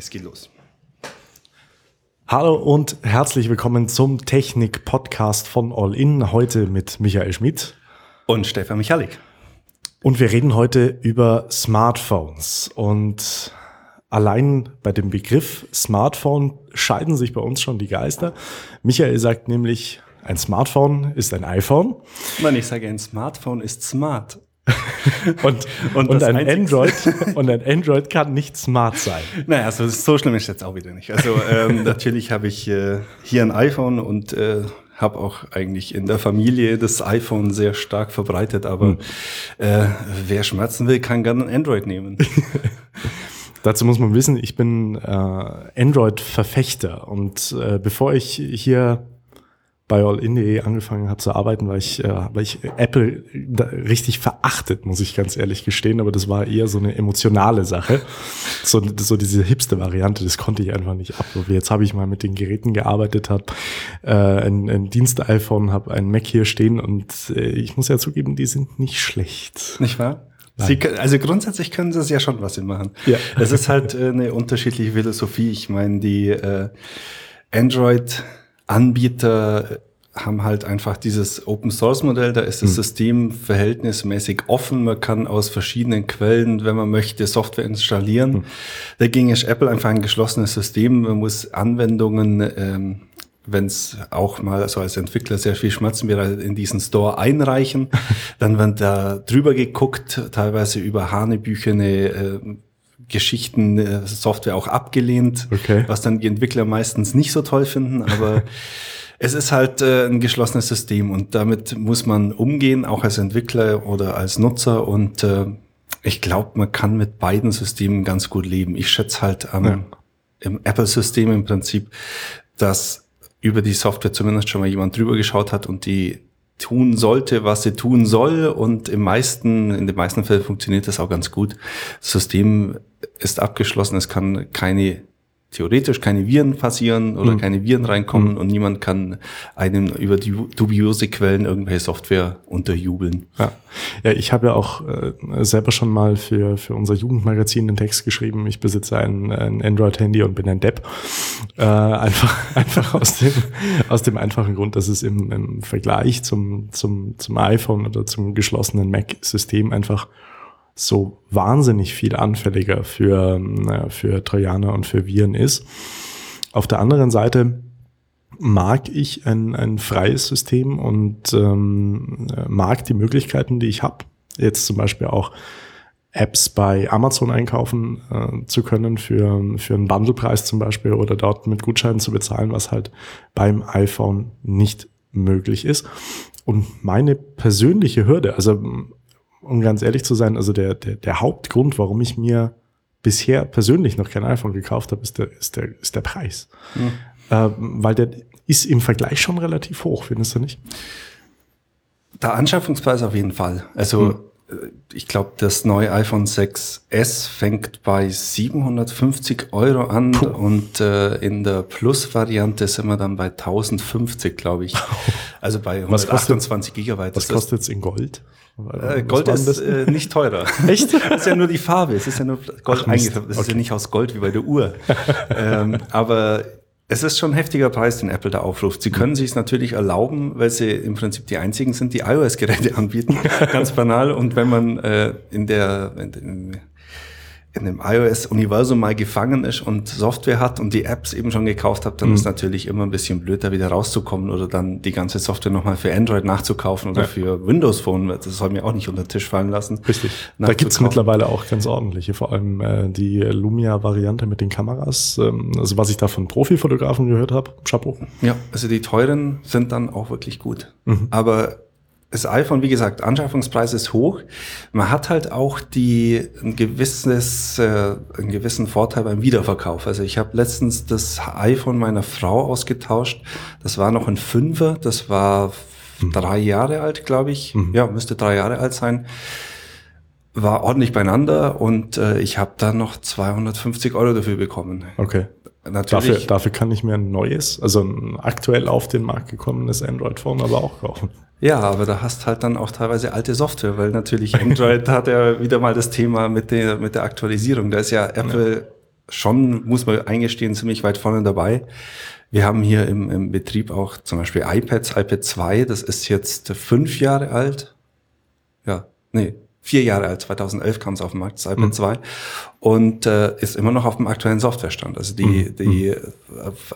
Es geht los. Hallo und herzlich willkommen zum Technik-Podcast von All In. Heute mit Michael Schmidt. Und Stefan Michalik. Und wir reden heute über Smartphones. Und allein bei dem Begriff Smartphone scheiden sich bei uns schon die Geister. Michael sagt nämlich, ein Smartphone ist ein iPhone. Nein, ich sage, ein Smartphone ist smart. und, und, und ein Android und ein Android kann nicht smart sein. Naja, also so schlimm ist jetzt auch wieder nicht. Also ähm, natürlich habe ich äh, hier ein iPhone und äh, habe auch eigentlich in der Familie das iPhone sehr stark verbreitet, aber hm. äh, wer schmerzen will, kann gerne ein Android nehmen. Dazu muss man wissen, ich bin äh, Android-Verfechter und äh, bevor ich hier bei allin.de angefangen habe zu arbeiten, weil ich, äh, weil ich Apple richtig verachtet, muss ich ganz ehrlich gestehen, aber das war eher so eine emotionale Sache. So, so diese hipste Variante, das konnte ich einfach nicht ab. Jetzt habe ich mal mit den Geräten gearbeitet, habe äh, ein, ein Dienst-iPhone, habe ein Mac hier stehen und äh, ich muss ja zugeben, die sind nicht schlecht. Nicht wahr? Sie, also grundsätzlich können sie es ja schon was sie machen. Ja. Es ist halt äh, eine unterschiedliche Philosophie. Ich meine, die äh, Android Anbieter haben halt einfach dieses Open Source Modell, da ist das mhm. System verhältnismäßig offen. Man kann aus verschiedenen Quellen, wenn man möchte, Software installieren. Mhm. Dagegen ist Apple einfach ein geschlossenes System. Man muss Anwendungen, ähm, wenn es auch mal so als Entwickler sehr viel Schmerzen wäre, in diesen Store einreichen. Dann wird da drüber geguckt, teilweise über Hanebüchene äh, Geschichten, äh, Software auch abgelehnt, okay. was dann die Entwickler meistens nicht so toll finden, aber es ist halt äh, ein geschlossenes System und damit muss man umgehen, auch als Entwickler oder als Nutzer und äh, ich glaube, man kann mit beiden Systemen ganz gut leben. Ich schätze halt am ja. im Apple-System im Prinzip, dass über die Software zumindest schon mal jemand drüber geschaut hat und die tun sollte, was sie tun soll. Und im meisten, in den meisten Fällen funktioniert das auch ganz gut. Das System ist abgeschlossen, es kann keine theoretisch keine Viren passieren oder mhm. keine Viren reinkommen mhm. und niemand kann einem über die dubiose Quellen irgendwelche Software unterjubeln. Ja, ja ich habe ja auch äh, selber schon mal für, für unser Jugendmagazin den Text geschrieben. Ich besitze ein, ein Android-Handy und bin ein Depp. Äh, einfach einfach aus, dem, aus dem einfachen Grund, dass es im, im Vergleich zum, zum, zum iPhone oder zum geschlossenen Mac-System einfach so wahnsinnig viel anfälliger für, äh, für Trojaner und für Viren ist. Auf der anderen Seite mag ich ein, ein freies System und ähm, mag die Möglichkeiten, die ich habe. Jetzt zum Beispiel auch Apps bei Amazon einkaufen äh, zu können für, für einen Bundlepreis zum Beispiel oder dort mit Gutscheinen zu bezahlen, was halt beim iPhone nicht möglich ist. Und meine persönliche Hürde, also um ganz ehrlich zu sein, also der, der, der Hauptgrund, warum ich mir bisher persönlich noch kein iPhone gekauft habe, ist der, ist der, ist der Preis. Mhm. Äh, weil der ist im Vergleich schon relativ hoch, findest du nicht? Der Anschaffungspreis auf jeden Fall. Also mhm. Ich glaube, das neue iPhone 6S fängt bei 750 Euro an Puh. und äh, in der Plus-Variante sind wir dann bei 1050, glaube ich. Also bei 128 Gigabyte. Was kostet es in Gold? Äh, Gold ist äh, nicht teurer. Echt? Das ist ja nur die Farbe. Es ist ja nur Gold eingefärbt. Das okay. ist ja nicht aus Gold wie bei der Uhr. ähm, aber es ist schon ein heftiger Preis, den Apple da aufruft. Sie können sich es natürlich erlauben, weil sie im Prinzip die einzigen sind, die iOS-Geräte anbieten. Ganz banal. Und wenn man äh, in der in, in dem iOS-Universum mal gefangen ist und Software hat und die Apps eben schon gekauft hat, dann mhm. ist natürlich immer ein bisschen blöd, da wieder rauszukommen oder dann die ganze Software nochmal für Android nachzukaufen oder ja. für Windows Phone. Das soll mir auch nicht unter den Tisch fallen lassen. Richtig. Da gibt's mittlerweile auch ganz ordentliche, vor allem äh, die Lumia-Variante mit den Kameras. Ähm, also was ich da von Profifotografen gehört habe, Chapeau. Ja, also die teuren sind dann auch wirklich gut. Mhm. Aber das iPhone, wie gesagt, Anschaffungspreis ist hoch. Man hat halt auch die ein gewisses, äh, einen gewissen Vorteil beim Wiederverkauf. Also ich habe letztens das iPhone meiner Frau ausgetauscht. Das war noch ein Fünfer. Das war mhm. drei Jahre alt, glaube ich. Mhm. Ja, müsste drei Jahre alt sein. War ordentlich beieinander und äh, ich habe dann noch 250 Euro dafür bekommen. Okay. Natürlich. Dafür, dafür kann ich mir ein neues, also ein aktuell auf den Markt gekommenes Android-Phone aber auch kaufen. Ja, aber da hast halt dann auch teilweise alte Software, weil natürlich Android hat ja wieder mal das Thema mit der, mit der Aktualisierung. Da ist ja Apple schon, muss man eingestehen, ziemlich weit vorne dabei. Wir haben hier im, im Betrieb auch zum Beispiel iPads, iPad 2, das ist jetzt fünf Jahre alt. Ja, nee, vier Jahre alt, 2011 kam es auf den Markt, iPad mhm. 2 und äh, ist immer noch auf dem aktuellen Softwarestand. Also die, mhm. die äh,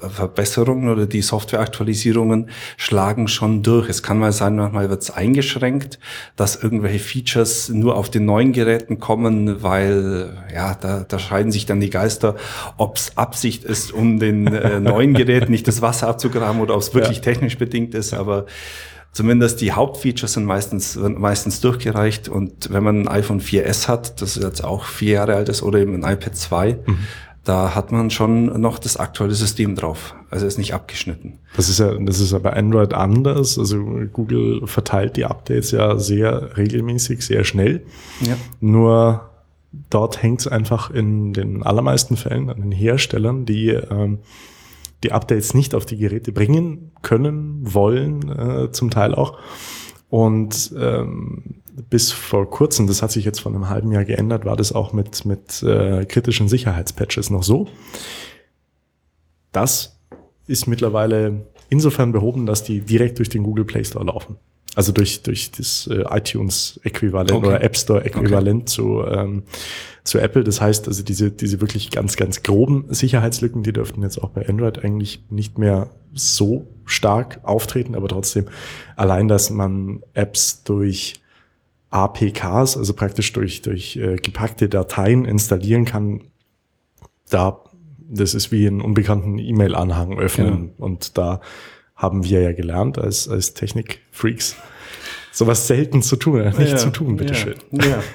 Verbesserungen oder die Softwareaktualisierungen schlagen schon durch. Es kann mal sein, manchmal wird es eingeschränkt, dass irgendwelche Features nur auf den neuen Geräten kommen, weil ja, da, da scheiden sich dann die Geister, ob es Absicht ist, um den äh, neuen Geräten nicht das Wasser abzugraben oder ob es wirklich ja. technisch bedingt ist, aber zumindest die Hauptfeatures sind meistens, meistens durchgereicht. Und wenn man ein iPhone 4S hat, das jetzt auch vier Jahre alt ist, oder eben ein iPad 2, mhm. da hat man schon noch das aktuelle System drauf. Also ist nicht abgeschnitten. Das ist ja, das ist ja bei Android anders. Also Google verteilt die Updates ja sehr regelmäßig, sehr schnell. Ja. Nur dort hängt es einfach in den allermeisten Fällen an den Herstellern, die ähm, die Updates nicht auf die Geräte bringen können, wollen, äh, zum Teil auch. Und ähm, bis vor kurzem, das hat sich jetzt vor einem halben Jahr geändert, war das auch mit, mit äh, kritischen Sicherheitspatches noch so. Das ist mittlerweile insofern behoben, dass die direkt durch den Google Play Store laufen. Also durch, durch das äh, iTunes-Äquivalent okay. oder App Store-Äquivalent okay. zu, ähm, zu Apple. Das heißt, also diese, diese wirklich ganz, ganz groben Sicherheitslücken, die dürften jetzt auch bei Android eigentlich nicht mehr so stark auftreten, aber trotzdem allein, dass man Apps durch APKs, also praktisch durch, durch äh, gepackte Dateien installieren kann, da, das ist wie einen unbekannten E-Mail-Anhang öffnen. Ja. Und da haben wir ja gelernt als, als Technik-Freaks, sowas selten zu tun, nicht ja, zu tun, bitteschön. Ja, ja.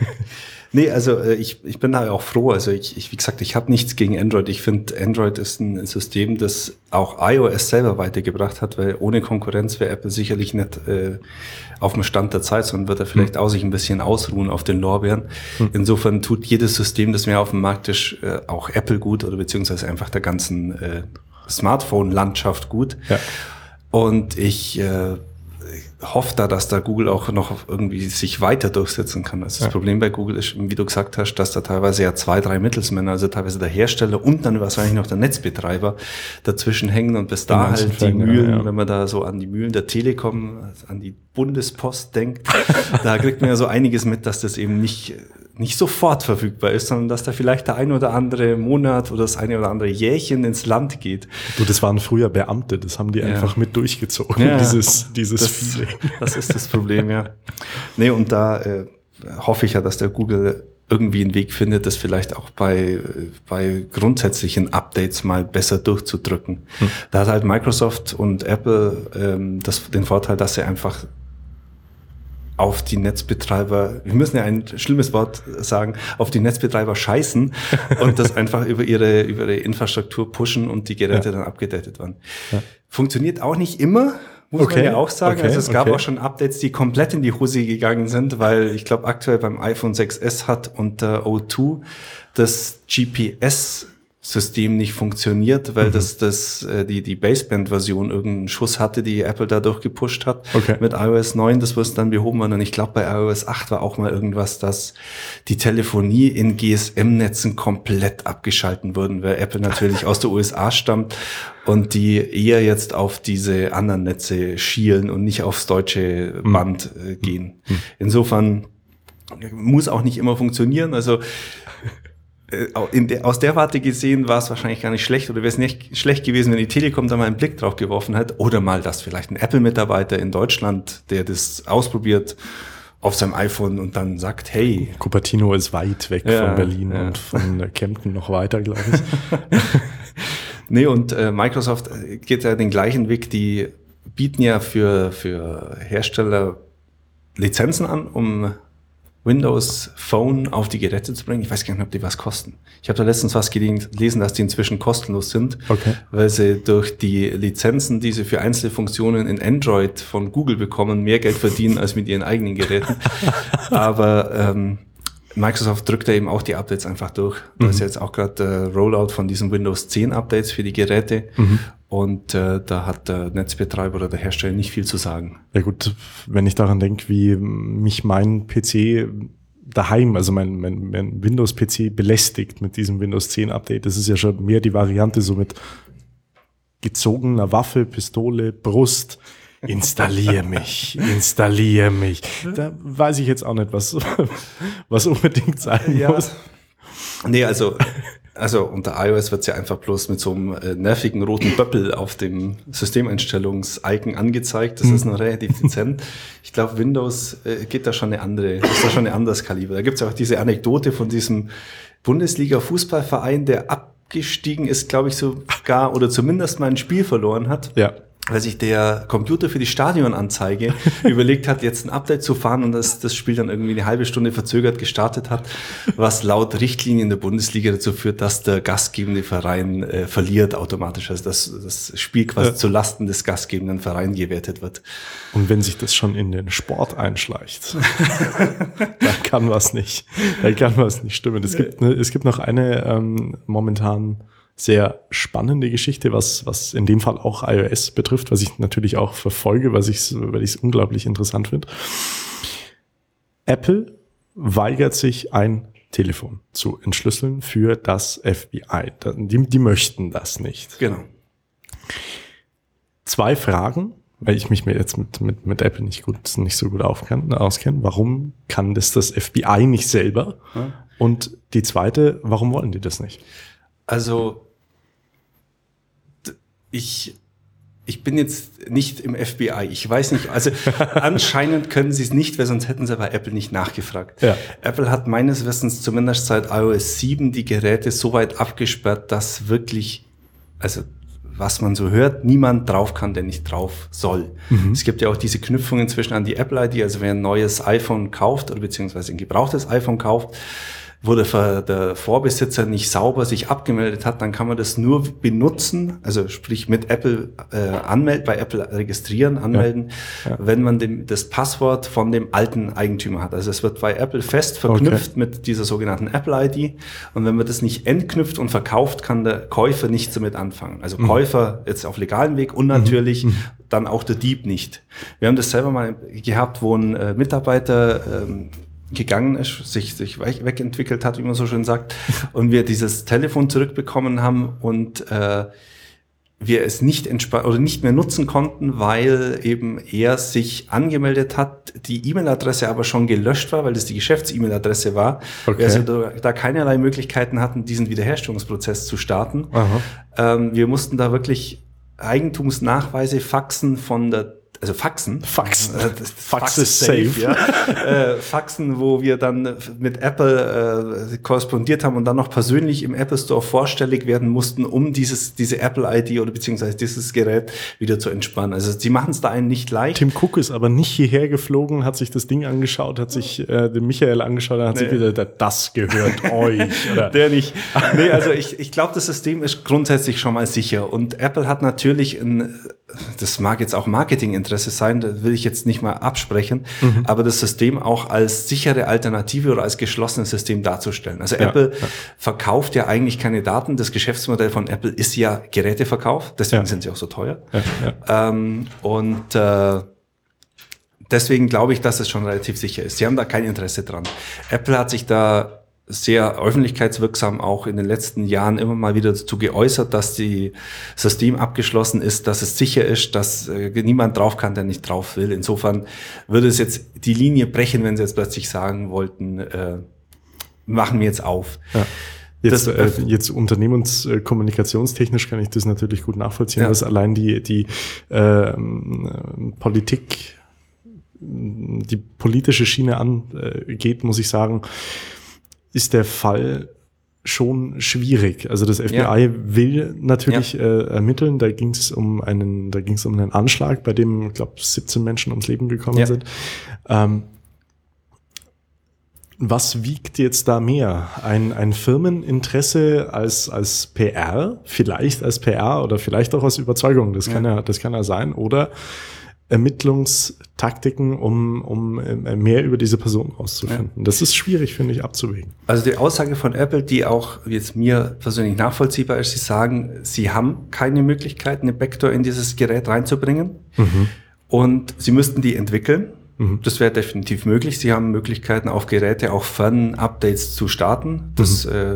Nee, also äh, ich, ich bin da auch froh. Also ich, ich wie gesagt, ich habe nichts gegen Android. Ich finde, Android ist ein System, das auch iOS selber weitergebracht hat, weil ohne Konkurrenz wäre Apple sicherlich nicht äh, auf dem Stand der Zeit, sondern wird er vielleicht mhm. auch sich ein bisschen ausruhen auf den Lorbeeren. Mhm. Insofern tut jedes System, das mehr auf dem Markt ist, äh, auch Apple gut oder beziehungsweise einfach der ganzen äh, Smartphone-Landschaft gut. Ja. Und ich äh, hoffe da, dass da Google auch noch irgendwie sich weiter durchsetzen kann. Also das ja. Problem bei Google ist, wie du gesagt hast, dass da teilweise ja zwei, drei Mittelsmänner, also teilweise der Hersteller und dann wahrscheinlich noch der Netzbetreiber dazwischen hängen und bis da halt die Mühlen, ja. wenn man da so an die Mühlen der Telekom, an die Bundespost denkt, da kriegt man ja so einiges mit, dass das eben nicht nicht sofort verfügbar ist, sondern dass da vielleicht der ein oder andere Monat oder das eine oder andere Jährchen ins Land geht. Du, das waren früher Beamte, das haben die ja. einfach mit durchgezogen, ja, dieses, dieses das, Feeling. Das ist das Problem, ja. Nee, und da äh, hoffe ich ja, dass der Google irgendwie einen Weg findet, das vielleicht auch bei, bei grundsätzlichen Updates mal besser durchzudrücken. Hm. Da hat halt Microsoft und Apple ähm, das, den Vorteil, dass sie einfach auf die Netzbetreiber, wir müssen ja ein schlimmes Wort sagen, auf die Netzbetreiber scheißen und das einfach über ihre, über ihre Infrastruktur pushen und die Geräte ja. dann abgedatet werden. Ja. Funktioniert auch nicht immer, muss okay. man ja auch sagen. Okay. Also es gab okay. auch schon Updates, die komplett in die Hose gegangen sind, weil ich glaube aktuell beim iPhone 6S hat unter O2 das GPS System nicht funktioniert, weil mhm. das, das, äh, die, die Baseband-Version irgendeinen Schuss hatte, die Apple dadurch gepusht hat. Okay. Mit iOS 9, das wird dann behoben werden. Und ich glaube, bei iOS 8 war auch mal irgendwas, dass die Telefonie in GSM-Netzen komplett abgeschalten würden, weil Apple natürlich aus der USA stammt und die eher jetzt auf diese anderen Netze schielen und nicht aufs deutsche mhm. Band äh, gehen. Mhm. Insofern muss auch nicht immer funktionieren. Also der, aus der Warte gesehen war es wahrscheinlich gar nicht schlecht oder wäre es nicht schlecht gewesen, wenn die Telekom da mal einen Blick drauf geworfen hat oder mal, dass vielleicht ein Apple-Mitarbeiter in Deutschland, der das ausprobiert, auf seinem iPhone und dann sagt, hey. Cupertino ist weit weg ja, von Berlin ja. und von Kempten noch weiter, glaube ich. nee, und äh, Microsoft geht ja den gleichen Weg, die bieten ja für, für Hersteller Lizenzen an, um Windows Phone auf die Geräte zu bringen. Ich weiß gar nicht, ob die was kosten. Ich habe da letztens was gelesen, dass die inzwischen kostenlos sind, okay. weil sie durch die Lizenzen, die sie für einzelne Funktionen in Android von Google bekommen, mehr Geld verdienen als mit ihren eigenen Geräten. Aber ähm, Microsoft drückt da eben auch die Updates einfach durch. Mhm. Da ist jetzt auch gerade der Rollout von diesen Windows 10 Updates für die Geräte. Mhm. Und äh, da hat der Netzbetreiber oder der Hersteller nicht viel zu sagen. Ja gut, wenn ich daran denke, wie mich mein PC daheim, also mein, mein, mein Windows-PC belästigt mit diesem Windows 10 Update. Das ist ja schon mehr die Variante so mit gezogener Waffe, Pistole, Brust. Installier mich, installier mich. Da weiß ich jetzt auch nicht, was, was unbedingt sein ja. muss. Nee, also also unter iOS wird es ja einfach bloß mit so einem äh, nervigen roten Böppel auf dem Systemeinstellungs-Icon angezeigt. Das mhm. ist noch relativ dezent. Ich glaube, Windows äh, geht da schon eine andere, ist da schon eine anderes Kaliber. Da gibt es auch diese Anekdote von diesem Bundesliga-Fußballverein, der abgestiegen ist, glaube ich, sogar oder zumindest mal ein Spiel verloren hat. Ja weil sich der Computer für die Stadionanzeige überlegt hat, jetzt ein Update zu fahren und das, das Spiel dann irgendwie eine halbe Stunde verzögert gestartet hat, was laut Richtlinien der Bundesliga dazu führt, dass der gastgebende Verein äh, verliert automatisch, also dass das Spiel quasi ja. zu Lasten des gastgebenden Vereins gewertet wird. Und wenn sich das schon in den Sport einschleicht, dann kann was nicht, dann kann was nicht stimmen. Es gibt, ne, es gibt noch eine ähm, momentan sehr spannende Geschichte, was, was in dem Fall auch iOS betrifft, was ich natürlich auch verfolge, was ich, weil ich es unglaublich interessant finde. Apple weigert sich ein Telefon zu entschlüsseln für das FBI. Die, die möchten das nicht. Genau. Zwei Fragen, weil ich mich mir jetzt mit, mit, mit Apple nicht gut, nicht so gut auskenne. Warum kann das das FBI nicht selber? Hm. Und die zweite, warum wollen die das nicht? Also ich, ich bin jetzt nicht im FBI. Ich weiß nicht, also anscheinend können sie es nicht, weil sonst hätten sie bei Apple nicht nachgefragt. Ja. Apple hat meines Wissens zumindest seit iOS 7 die Geräte so weit abgesperrt, dass wirklich, also was man so hört, niemand drauf kann, der nicht drauf soll. Mhm. Es gibt ja auch diese Knüpfungen zwischen an die Apple-ID, also wer ein neues iPhone kauft oder beziehungsweise ein gebrauchtes iPhone kauft, wo der, der Vorbesitzer nicht sauber sich abgemeldet hat, dann kann man das nur benutzen, also sprich mit Apple äh, anmelden, bei Apple registrieren, anmelden, ja. Ja. wenn man dem, das Passwort von dem alten Eigentümer hat. Also es wird bei Apple fest verknüpft okay. mit dieser sogenannten Apple-ID und wenn man das nicht entknüpft und verkauft, kann der Käufer nichts damit anfangen. Also mhm. Käufer jetzt auf legalem Weg und natürlich mhm. dann auch der Dieb nicht. Wir haben das selber mal gehabt, wo ein äh, Mitarbeiter ähm, gegangen ist, sich, sich wegentwickelt hat, wie man so schön sagt, und wir dieses Telefon zurückbekommen haben und äh, wir es nicht oder nicht mehr nutzen konnten, weil eben er sich angemeldet hat, die E-Mail-Adresse aber schon gelöscht war, weil das die Geschäfts-E-Mail-Adresse war. Okay. Wir also da, da, keinerlei Möglichkeiten hatten, diesen Wiederherstellungsprozess zu starten. Ähm, wir mussten da wirklich Eigentumsnachweise faxen von der also Faxen. Faxen. Äh, Fax, ist safe. safe ja. äh, Faxen, wo wir dann mit Apple äh, korrespondiert haben und dann noch persönlich im Apple Store vorstellig werden mussten, um dieses, diese Apple-ID oder beziehungsweise dieses Gerät wieder zu entspannen. Also sie machen es da einen nicht leicht. Tim Cook ist aber nicht hierher geflogen, hat sich das Ding angeschaut, hat sich äh, den Michael angeschaut, hat nee. sich wieder, das gehört euch. Oder? Der nicht. Nee, also ich, ich glaube, das System ist grundsätzlich schon mal sicher. Und Apple hat natürlich ein, das mag jetzt auch Marketing Interesse sein, das will ich jetzt nicht mal absprechen, mhm. aber das System auch als sichere Alternative oder als geschlossenes System darzustellen. Also ja, Apple ja. verkauft ja eigentlich keine Daten. Das Geschäftsmodell von Apple ist ja Geräteverkauf, deswegen ja. sind sie auch so teuer. Ähm, und äh, deswegen glaube ich, dass es schon relativ sicher ist. Sie haben da kein Interesse dran. Apple hat sich da sehr öffentlichkeitswirksam auch in den letzten Jahren immer mal wieder dazu geäußert, dass die System abgeschlossen ist, dass es sicher ist, dass äh, niemand drauf kann, der nicht drauf will. Insofern würde es jetzt die Linie brechen, wenn sie jetzt plötzlich sagen wollten, äh, machen wir jetzt auf. Ja. Jetzt, das, äh, jetzt unternehmenskommunikationstechnisch kann ich das natürlich gut nachvollziehen, ja. dass allein die, die äh, Politik, die politische Schiene angeht, muss ich sagen, ist der Fall schon schwierig. Also das FBI ja. will natürlich ja. äh, ermitteln. Da ging es um einen, da ging es um einen Anschlag, bei dem, ich glaube, 17 Menschen ums Leben gekommen ja. sind. Ähm, was wiegt jetzt da mehr? Ein, ein Firmeninteresse als, als PR, vielleicht als PR oder vielleicht auch aus Überzeugung, das kann ja, das kann ja sein, oder Ermittlungstaktiken, um, um äh, mehr über diese Person rauszufinden. Ja. Das ist schwierig, finde ich, abzuwägen. Also die Aussage von Apple, die auch jetzt mir persönlich nachvollziehbar ist, sie sagen, sie haben keine Möglichkeit, eine Backdoor in dieses Gerät reinzubringen mhm. und sie müssten die entwickeln. Mhm. Das wäre definitiv möglich. Sie haben Möglichkeiten, auf Geräte auch Fern-Updates zu starten. Das mhm. äh,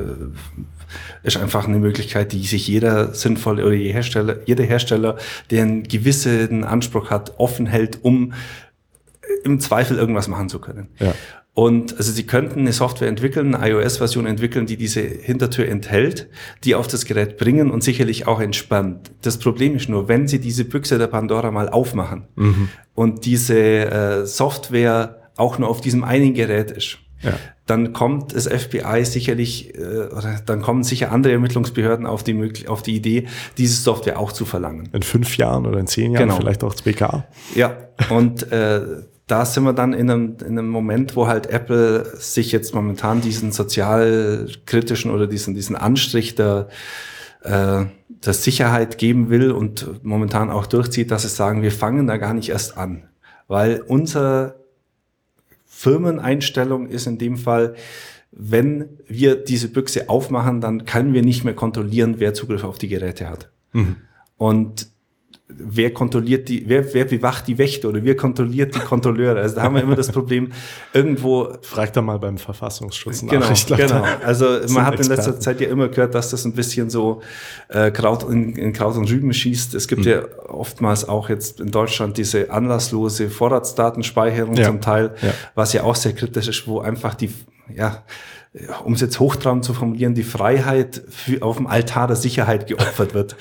ist einfach eine Möglichkeit, die sich jeder sinnvolle oder jeder Hersteller, jeder Hersteller, der einen gewissen Anspruch hat, offen hält, um im Zweifel irgendwas machen zu können. Ja. Und also Sie könnten eine Software entwickeln, eine iOS-Version entwickeln, die diese Hintertür enthält, die auf das Gerät bringen und sicherlich auch entspannt. Das Problem ist nur, wenn Sie diese Büchse der Pandora mal aufmachen mhm. und diese äh, Software auch nur auf diesem einen Gerät ist, ja. dann kommt das FBI sicherlich, äh, oder dann kommen sicher andere Ermittlungsbehörden auf die, auf die Idee, diese Software auch zu verlangen. In fünf Jahren oder in zehn Jahren, genau. vielleicht auch 2K. Ja, und äh, da sind wir dann in einem, in einem Moment, wo halt Apple sich jetzt momentan diesen sozialkritischen oder diesen, diesen Anstrich der, äh, der Sicherheit geben will und momentan auch durchzieht, dass sie sagen, wir fangen da gar nicht erst an. Weil unsere Firmeneinstellung ist in dem Fall, wenn wir diese Büchse aufmachen, dann können wir nicht mehr kontrollieren, wer Zugriff auf die Geräte hat. Mhm. Und wer kontrolliert die, wer, wer bewacht die Wächter oder wer kontrolliert die Kontrolleure? Also da haben wir immer das Problem, irgendwo. Fragt da mal beim Verfassungsschutz nach. Genau, glaub, genau. Also man hat in letzter Zeit ja immer gehört, dass das ein bisschen so äh, Kraut in, in Kraut und Rüben schießt. Es gibt hm. ja oftmals auch jetzt in Deutschland diese anlasslose Vorratsdatenspeicherung ja. zum Teil, ja. was ja auch sehr kritisch ist, wo einfach die, ja, um es jetzt hochtrabend zu formulieren, die Freiheit für, auf dem Altar der Sicherheit geopfert wird.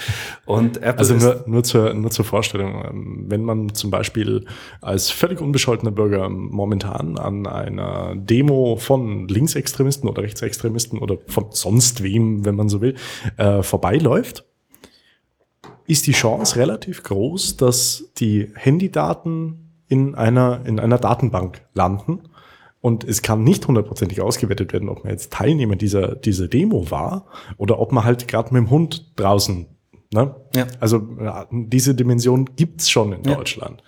Und Apple also nur, nur, zur, nur zur Vorstellung, ähm, wenn man zum Beispiel als völlig unbescholtener Bürger momentan an einer Demo von Linksextremisten oder Rechtsextremisten oder von sonst wem, wenn man so will, äh, vorbeiläuft, ist die Chance relativ groß, dass die Handydaten in einer, in einer Datenbank landen und es kann nicht hundertprozentig ausgewertet werden, ob man jetzt Teilnehmer dieser, dieser Demo war oder ob man halt gerade mit dem Hund draußen. Ne? Ja. Also diese Dimension gibt's schon in ja. Deutschland.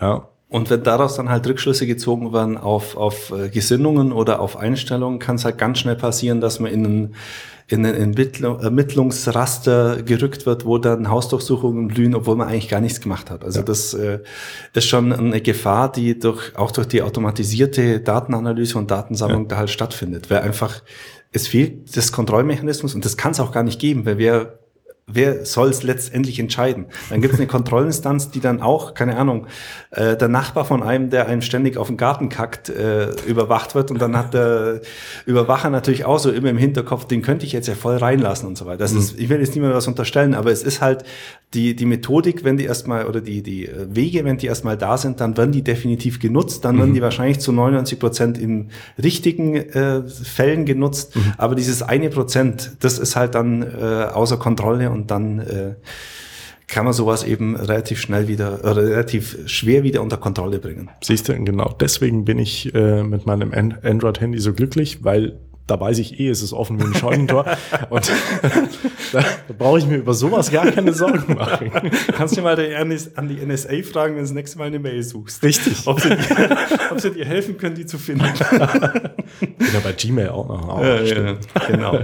Ja. Und wenn daraus dann halt Rückschlüsse gezogen werden auf, auf äh, Gesinnungen oder auf Einstellungen, kann es halt ganz schnell passieren, dass man in einen in ein Ermittlungsraster gerückt wird, wo dann Hausdurchsuchungen blühen, obwohl man eigentlich gar nichts gemacht hat. Also ja. das äh, ist schon eine Gefahr, die durch, auch durch die automatisierte Datenanalyse und Datensammlung ja. da halt stattfindet, weil einfach es fehlt das Kontrollmechanismus und das kann es auch gar nicht geben, weil wer wer soll es letztendlich entscheiden? Dann gibt es eine Kontrollinstanz, die dann auch, keine Ahnung, äh, der Nachbar von einem, der einem ständig auf den Garten kackt, äh, überwacht wird und dann hat der Überwacher natürlich auch so immer im Hinterkopf, den könnte ich jetzt ja voll reinlassen und so weiter. Das mhm. ist, ich will jetzt niemandem was unterstellen, aber es ist halt die, die Methodik, wenn die erstmal, oder die, die äh, Wege, wenn die erstmal da sind, dann werden die definitiv genutzt, dann mhm. werden die wahrscheinlich zu 99 Prozent in richtigen äh, Fällen genutzt, mhm. aber dieses eine Prozent, das ist halt dann äh, außer Kontrolle und dann äh, kann man sowas eben relativ schnell wieder, oder relativ schwer wieder unter Kontrolle bringen. Siehst du, genau deswegen bin ich äh, mit meinem Android-Handy so glücklich, weil da weiß ich eh, es ist offen wie ein Scheunentor. und da, da brauche ich mir über sowas gar keine Sorgen machen. Kannst du mal an die NSA fragen, wenn du das nächste Mal eine Mail suchst. Richtig. Ob sie dir, ob sie dir helfen können, die zu finden. ja, bei Gmail auch noch. Oh, ja, ja, genau.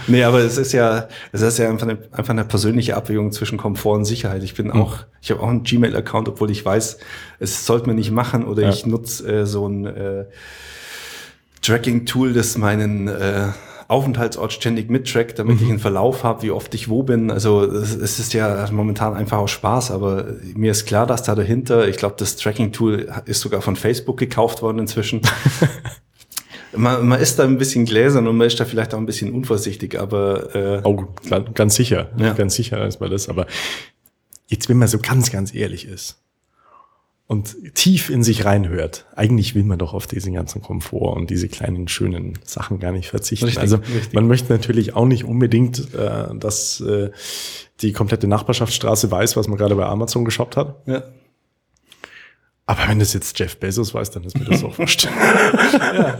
Nee, aber es ist ja, es ist ja einfach eine, einfach eine persönliche Abwägung zwischen Komfort und Sicherheit. Ich bin mhm. auch, ich habe auch einen Gmail-Account, obwohl ich weiß, es sollte man nicht machen oder ja. ich nutze äh, so ein äh, Tracking-Tool, das meinen äh, Aufenthaltsort ständig mittrackt, damit mhm. ich einen Verlauf habe, wie oft ich wo bin. Also es, es ist ja momentan einfach auch Spaß, aber mir ist klar, dass da dahinter, ich glaube, das Tracking-Tool ist sogar von Facebook gekauft worden inzwischen. man, man ist da ein bisschen gläsern und man ist da vielleicht auch ein bisschen unvorsichtig, aber äh, oh, ganz sicher, ja. ganz sicher ist man das. Aber jetzt, wenn man so ganz, ganz ehrlich ist, und tief in sich reinhört. Eigentlich will man doch auf diesen ganzen Komfort und diese kleinen schönen Sachen gar nicht verzichten. Richtig, also richtig. man möchte natürlich auch nicht unbedingt, äh, dass äh, die komplette Nachbarschaftsstraße weiß, was man gerade bei Amazon geshoppt hat. Ja. Aber wenn das jetzt Jeff Bezos weiß, dann ist mir das auch wurscht. ja.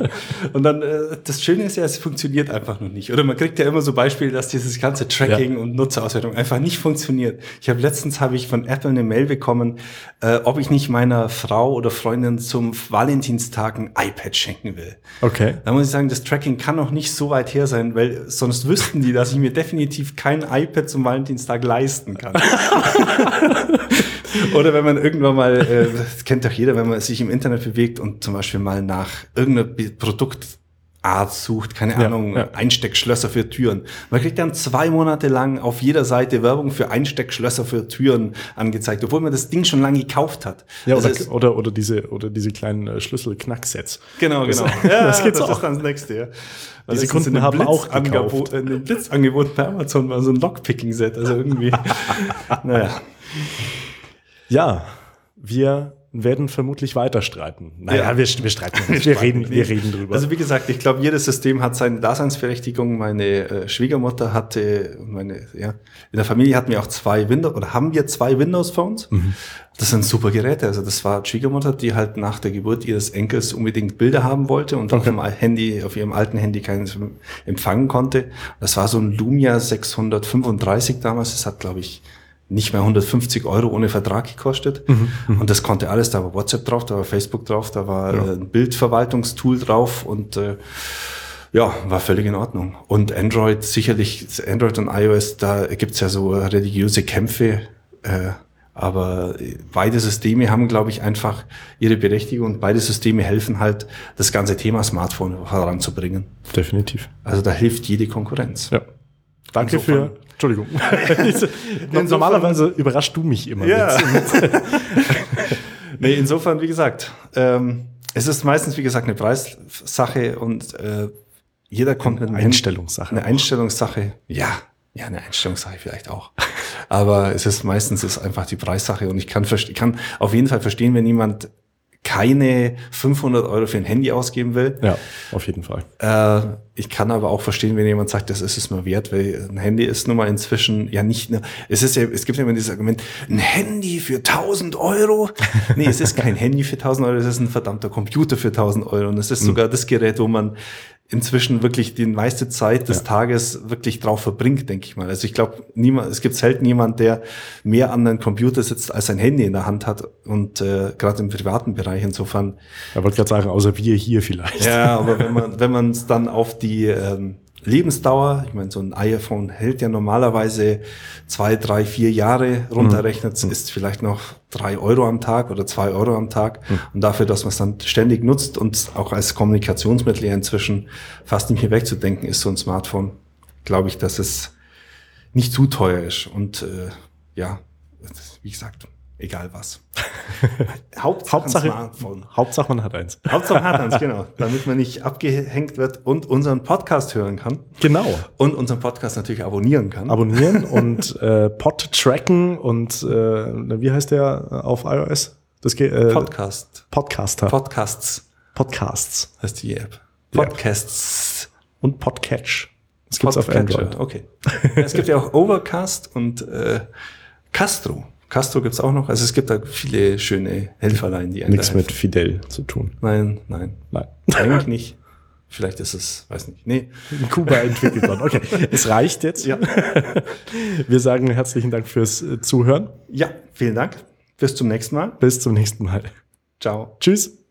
Und dann, äh, das Schöne ist ja, es funktioniert einfach noch nicht. Oder man kriegt ja immer so Beispiele, dass dieses ganze Tracking ja. und Nutzerauswertung einfach nicht funktioniert. Ich habe letztens habe ich von Apple eine Mail bekommen, äh, ob ich nicht meiner Frau oder Freundin zum Valentinstag ein iPad schenken will. Okay. Da muss ich sagen, das Tracking kann noch nicht so weit her sein, weil sonst wüssten die, dass ich mir definitiv kein iPad zum Valentinstag leisten kann. Oder wenn man irgendwann mal, äh, das kennt doch jeder, wenn man sich im Internet bewegt und zum Beispiel mal nach irgendeinem Produkt Art sucht, keine ja, Ahnung, ja. Einsteckschlösser für Türen. Man kriegt dann zwei Monate lang auf jeder Seite Werbung für Einsteckschlösser für Türen angezeigt, obwohl man das Ding schon lange gekauft hat. Ja, oder, oder, oder, diese, oder diese kleinen äh, Schlüssel-Knacksets. Genau, genau. Das, ja, das geht das auch. ist dann das nächste, ja. Weil diese Kunden haben auch gekauft. Ein Blitzangebot bei Amazon war so ein Lockpicking-Set, also irgendwie, naja. Ja, wir werden vermutlich weiter streiten. Naja, ja. wir, wir streiten nicht. Wir, reden, wir reden drüber. Also wie gesagt, ich glaube, jedes System hat seine Daseinsberechtigung. Meine äh, Schwiegermutter hatte, meine, ja, in der Familie hatten wir auch zwei Windows, oder haben wir zwei Windows-Phones. Mhm. Das sind super Geräte. Also das war Schwiegermutter, die halt nach der Geburt ihres Enkels unbedingt Bilder haben wollte und okay. auf dem Handy, auf ihrem alten Handy keines empfangen konnte. Das war so ein Lumia 635 damals. Das hat, glaube ich, nicht mehr 150 Euro ohne Vertrag gekostet. Mhm, mhm, und das konnte alles. Da war WhatsApp drauf, da war Facebook drauf, da war ja. ein Bildverwaltungstool drauf und äh, ja, war völlig in Ordnung. Und Android, sicherlich, Android und iOS, da gibt's ja so religiöse Kämpfe. Äh, aber beide Systeme haben, glaube ich, einfach ihre Berechtigung und beide Systeme helfen halt, das ganze Thema Smartphone voranzubringen. Definitiv. Also da hilft jede Konkurrenz. Ja. Danke Insofern, für Entschuldigung. Normalerweise überrascht du mich immer. Ja. nee, insofern, wie gesagt, ähm, es ist meistens, wie gesagt, eine Preissache und äh, jeder kommt mit einer Einstellungssache. Eine Einstellungssache, ja. Ja, eine Einstellungssache vielleicht auch. Aber es ist meistens ist einfach die Preissache und ich kann, ich kann auf jeden Fall verstehen, wenn jemand keine 500 Euro für ein Handy ausgeben will. Ja, auf jeden Fall. Äh, ich kann aber auch verstehen, wenn jemand sagt, das ist es mir wert, weil ein Handy ist nun mal inzwischen ja nicht nur, es ist ja, es gibt ja immer dieses Argument, ein Handy für 1000 Euro. Nee, es ist kein Handy für 1000 Euro, es ist ein verdammter Computer für 1000 Euro und es ist mhm. sogar das Gerät, wo man inzwischen wirklich die meiste Zeit des ja. Tages wirklich drauf verbringt, denke ich mal. Also ich glaube, niemand, es gibt selten jemand, der mehr an einem Computer sitzt, als ein Handy in der Hand hat und äh, gerade im privaten Bereich insofern. Ich wollte gerade sagen, außer wir hier vielleicht. Ja, aber wenn man wenn man es dann auf die ähm, Lebensdauer, ich meine, so ein iPhone hält ja normalerweise zwei, drei, vier Jahre runterrechnet, mhm. ist vielleicht noch drei Euro am Tag oder zwei Euro am Tag. Mhm. Und dafür, dass man es dann ständig nutzt und auch als Kommunikationsmittel ja inzwischen fast nicht mehr wegzudenken ist, so ein Smartphone, glaube ich, dass es nicht zu teuer ist. Und äh, ja, wie gesagt, egal was. Hauptsache, Hauptsache, Smartphone. Hauptsache man hat eins. Hauptsache man hat eins, genau. Damit man nicht abgehängt wird und unseren Podcast hören kann. Genau. Und unseren Podcast natürlich abonnieren kann. Abonnieren und äh, Pod tracken und äh, wie heißt der auf iOS? Das geht, äh, Podcast. Podcaster. Podcasts. Podcasts heißt die App. Podcasts. Und Podcatch. Das gibt's auf Android. Okay. es gibt ja auch Overcast und äh, Castro. Castro gibt's auch noch. Also es gibt da viele schöne Helferlein, die einen Nichts mit Fidel zu tun. Nein, nein. Nein. Eigentlich nicht. Vielleicht ist es, weiß nicht. Nee. In Kuba entwickelt worden. Okay, es reicht jetzt. Ja. Wir sagen herzlichen Dank fürs äh, Zuhören. Ja, vielen Dank. Bis zum nächsten Mal. Bis zum nächsten Mal. Ciao. Tschüss.